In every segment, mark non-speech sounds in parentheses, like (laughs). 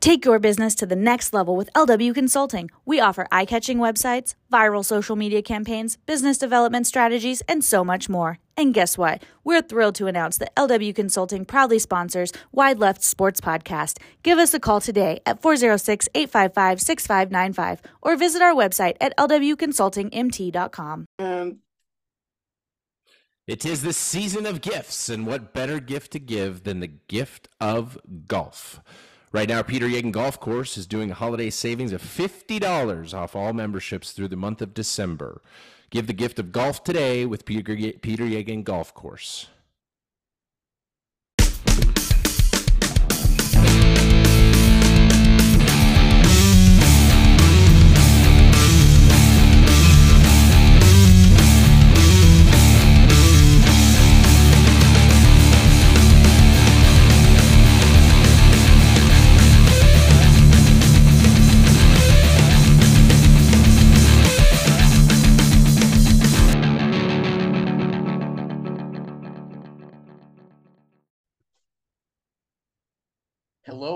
Take your business to the next level with LW Consulting. We offer eye catching websites, viral social media campaigns, business development strategies, and so much more. And guess what? We're thrilled to announce that LW Consulting proudly sponsors Wide Left Sports Podcast. Give us a call today at 406 855 6595 or visit our website at lwconsultingmt.com. And It is the season of gifts, and what better gift to give than the gift of golf? Right now, Peter Yegen Golf Course is doing a holiday savings of $50 off all memberships through the month of December. Give the gift of golf today with Peter, Peter Yegen Golf Course.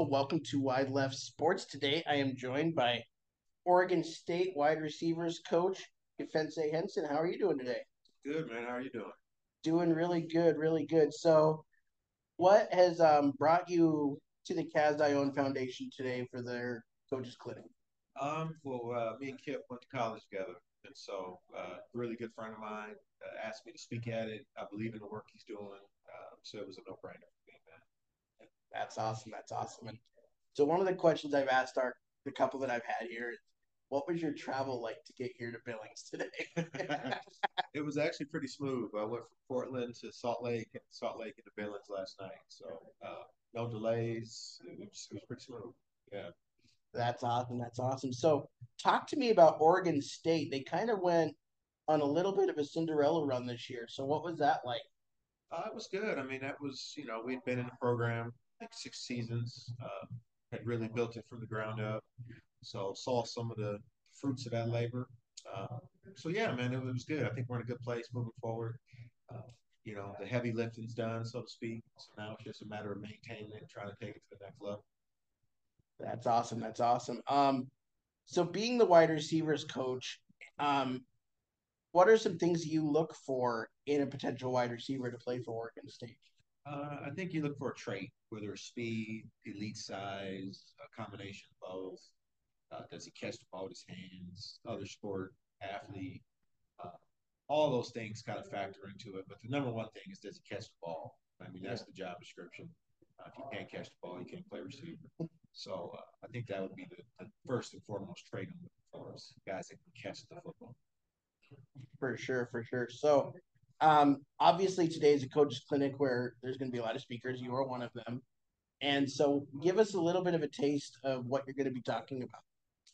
Welcome to Wide Left Sports. Today I am joined by Oregon State wide receivers coach Kefense Hynson. How are you doing today? Good, man. How are you doing? Doing really good, really good. So, what has um, brought you to the Kaz Ione Foundation today for their coaches clinic? Um, well, uh, me and Kip went to college together, and so uh, really good friend of mine uh, asked me to speak at it. I believe in the work he's doing, uh, so it was a no-brainer for me, man. That's awesome. That's awesome. And so, one of the questions I've asked our the couple that I've had here is, what was your travel like to get here to Billings today? (laughs) (laughs) it was actually pretty smooth. I went from Portland to Salt Lake, and Salt Lake into Billings last night, so uh, no delays. It was, it was pretty smooth. Yeah. That's awesome. That's awesome. So, talk to me about Oregon State. They kind of went on a little bit of a Cinderella run this year. So, what was that like? Uh, it was good. I mean, that was, you know, we'd been in the program, six seasons, uh, had really built it from the ground up. So, saw some of the fruits of that labor. Uh, so, yeah, man, it, was good. I think we're in a good place moving forward. Uh, you know, the heavy lifting's done, so to speak. So now it's just a matter of maintaining it trying to take it to the next level. That's awesome. That's awesome. Um, so being the wide receivers coach, um, what are some things you look for in a potential wide receiver to play for Oregon State? Uh, I think you look for a trait, whether it's speed, elite size, a combination of both. Uh, does he catch the ball with his hands? Other sport athlete. Uh, all those things kind of factor into it. But the number one thing is does he catch the ball? I mean, that's the job description. Uh, if you can't catch the ball, you can't play receiver. So uh, I think that would be the, the, first and foremost trait I'm looking for is guys that can catch the football. For sure, for sure. So um, obviously today is a coach's clinic where there's going to be a lot of speakers. You are one of them. And so give us a little bit of a taste of what you're going to be talking about.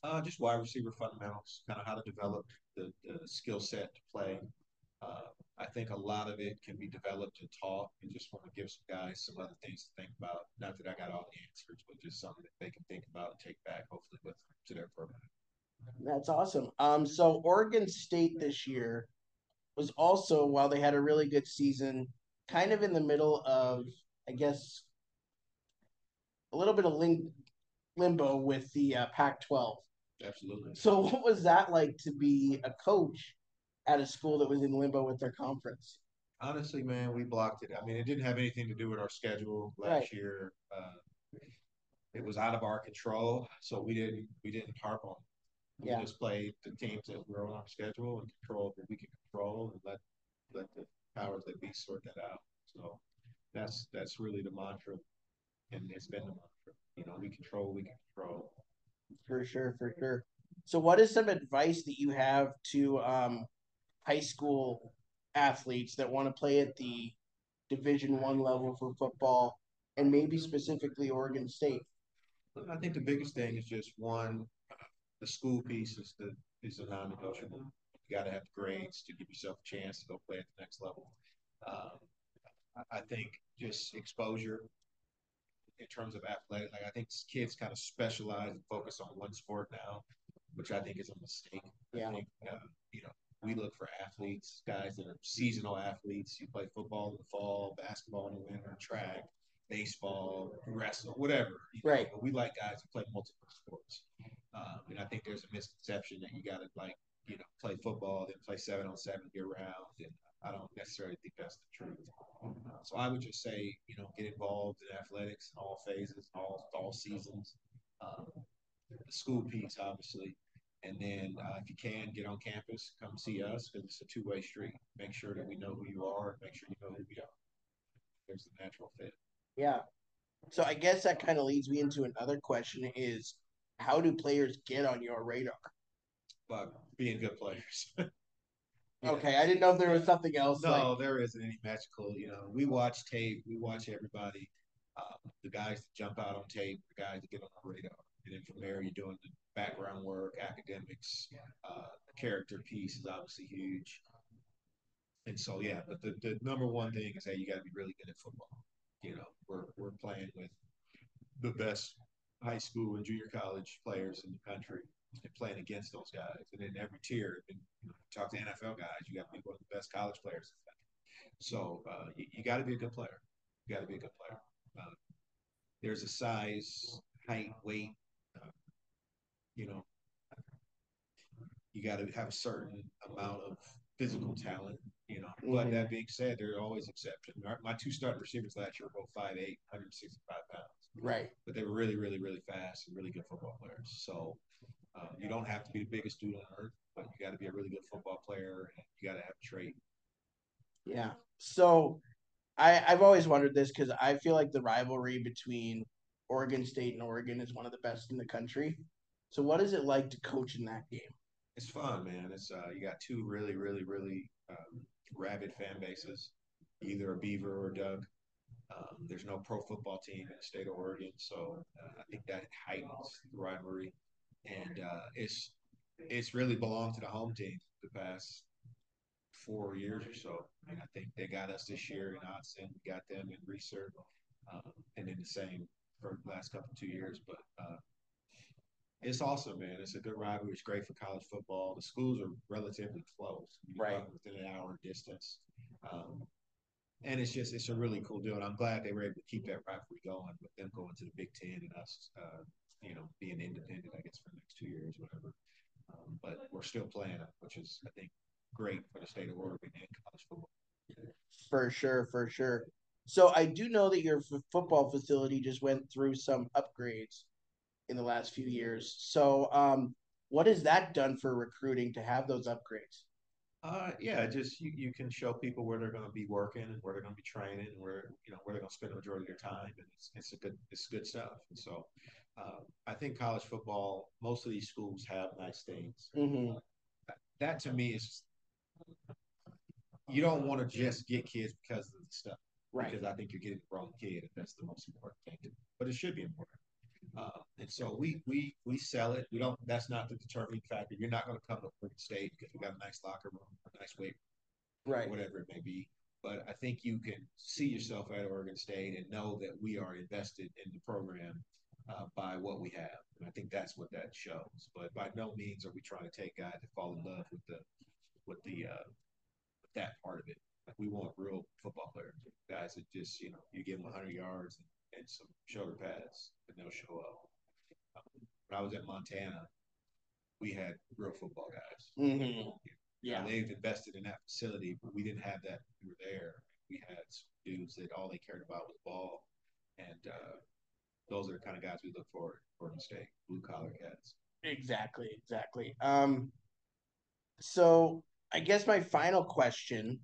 Uh, just wide receiver fundamentals, kind of how to develop the, the skill set to play. Uh, I think a lot of it can be developed and taught, and just want to give some guys some other things to think about. Not that I got all the answers, but just something that they can think about and take back, hopefully, with to their program. That's awesome. Um, so Oregon State this year was also, while they had a really good season, kind of in the middle of, I guess, a little bit of lim- limbo with the uh, Pac-12. Absolutely. So, what was that like to be a coach at a school that was in limbo with their conference? Honestly, man, we blocked it. I mean, it didn't have anything to do with our schedule last right. year. Uh, it was out of our control, so we didn't we didn't harp on. We yeah. just play the teams that were on our schedule and control that we can control, and let let the powers that be sort that out. So that's that's really the mantra, and it's been the mantra. You know, we control, we can control. For sure, for sure. So, what is some advice that you have to um, high school athletes that want to play at the Division One level for football, and maybe specifically Oregon State? I think the biggest thing is just one, the school piece is the is a non-negotiable. You got to have the grades to give yourself a chance to go play at the next level. Um, I think just exposure in terms of athletic. Like I think kids kind of specialize and focus on one sport now, which I think is a mistake. Yeah. Think uh, you know we look for athletes, guys that are seasonal athletes. You play football in the fall, basketball in the winter, track. baseball, wrestle, whatever. know, Right. But we like guys who play multiple sports. Um, and I think there's a misconception that you got to like, you know, play football, then play seven on seven year round. And I don't necessarily think that's the truth. Uh, so I would just say, you know, get involved in athletics in all phases, all all seasons. Um, the school piece, obviously, and then uh, if you can get on campus, come see us because it's a two way street. Make sure that we know who you are. Make sure you know who we are. There's the natural fit. Yeah. So I guess that kind of leads me into another question: Is how do players get on your radar? But being good players. (laughs) Okay, I didn't know if there was something else. No, like, there isn't any magical. You know, we watch tape. We watch everybody. Um, the guys that jump out on tape, the guys that get on the radar, and then from there you're doing the background work, academics. Uh, the character piece is obviously huge. And so yeah, but the, the number one thing is that you got to be really good at football. You know, we're we're playing with the best high school and junior college players in the country and playing against those guys. And in every tier, and you know, talk to NFL guys, you got to be one of the best college players in the country. So uh, you, you got to be a good player. You got to be a good player. Uh, there's a size, height, weight. Uh, you know, you got to have a certain amount of physical talent. You know, but Mhm. that being said, there are always exceptions. My, my two starting receivers last year were both 5'8", 165 pounds right. but they were really, really, really fast and really good football players. So um, you don't have to be the biggest dude on earth, but you got to be a really good football player. And you got to have a trait. Yeah. So I I've always wondered this because I feel like the rivalry between Oregon State and Oregon is one of the best in the country. So what is it like to coach in that game? It's fun, man. It's uh, you got two really, really, really um, rabid fan bases, either a Beaver or Duck. Um, there's no pro football team in the state of Oregon, so uh, I think that heightens the rivalry, and uh, it's it's really belonged to the home team the past four years or so. And I think they got us this year in we got them in Research, um, and then the same for the last couple two years. But uh, it's awesome, man. It's a good rivalry. It's great for college football. The schools are relatively close, Right. within an hour distance. Um, and it's just it's a really cool deal, and I'm glad they were able to keep that rivalry going with them going to the Big Ten and us, uh, you know, being independent, I guess, for the next two years, whatever. Um, but we're still playing it, which is I think great for the state of Oregon and college football. For sure, for sure. So I do know that your f- football facility just went through some upgrades in the last few years. So um, what has that done for recruiting to have those upgrades? Uh, yeah, just you, you can show people where they're going to be working and where they're going to be training and where you know where they're going to spend the majority of their time, and it's, it's a good it's good stuff. And so, uh, I think college football, most of these schools have nice things. Mm-hmm. That to me is you don't want to just get kids because of the stuff, Right. because I think you're getting the wrong kid, and that's the most important thing. But it should be important. Uh, and so we we we sell it. We don't. That's not the determining factor. You're not going to come to Oregon State because we got a nice locker room, a nice weight Right. whatever it may be. But I think you can see yourself at Oregon State and know that we are invested in the program uh, by what we have, and I think that's what that shows. But by no means are we trying to take guys to fall in love with the with the uh, with that part of it. Like we want real football players, guys that just you know you give them 100 yards and, and some shoulder pads, and they'll show up. When I was at Montana, we had real football guys. Mm-hmm. Yeah, they've invested in that facility, but we didn't have that. when We were there. We had some dudes that all they cared about was ball, and uh, those are the kind of guys we look for for State, blue collar cats. Exactly, exactly. Um, so I guess my final question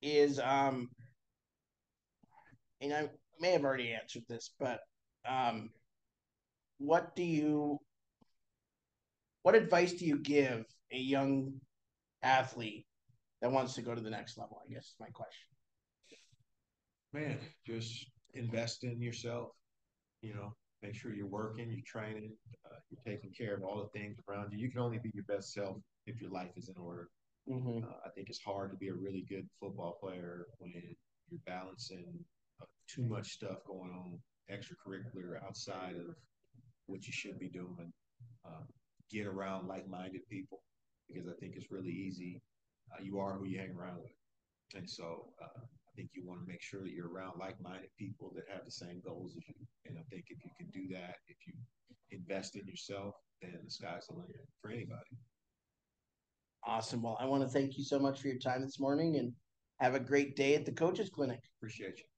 is, um, and I may have already answered this, but um, what do you, what advice do you give a young athlete that wants to go to the next level? I guess is my question. Man, just invest in yourself. You know, make sure you're working, you're training, uh, you're taking care of all the things around you. You can only be your best self if your life is in order. Mm-hmm. Uh, I think it's hard to be a really good football player when you're balancing too much stuff going on extracurricular outside of what you should be doing. Uh, get around like-minded people because I think it's really easy. Uh, you are who you hang around with, and so uh, I think you want to make sure that you're around like-minded people that have the same goals as you. And I think if you can do that, if you invest in yourself, then the sky's the limit for anybody. Awesome. Well, I want to thank you so much for your time this morning and have a great day at the coaches clinic. Appreciate you.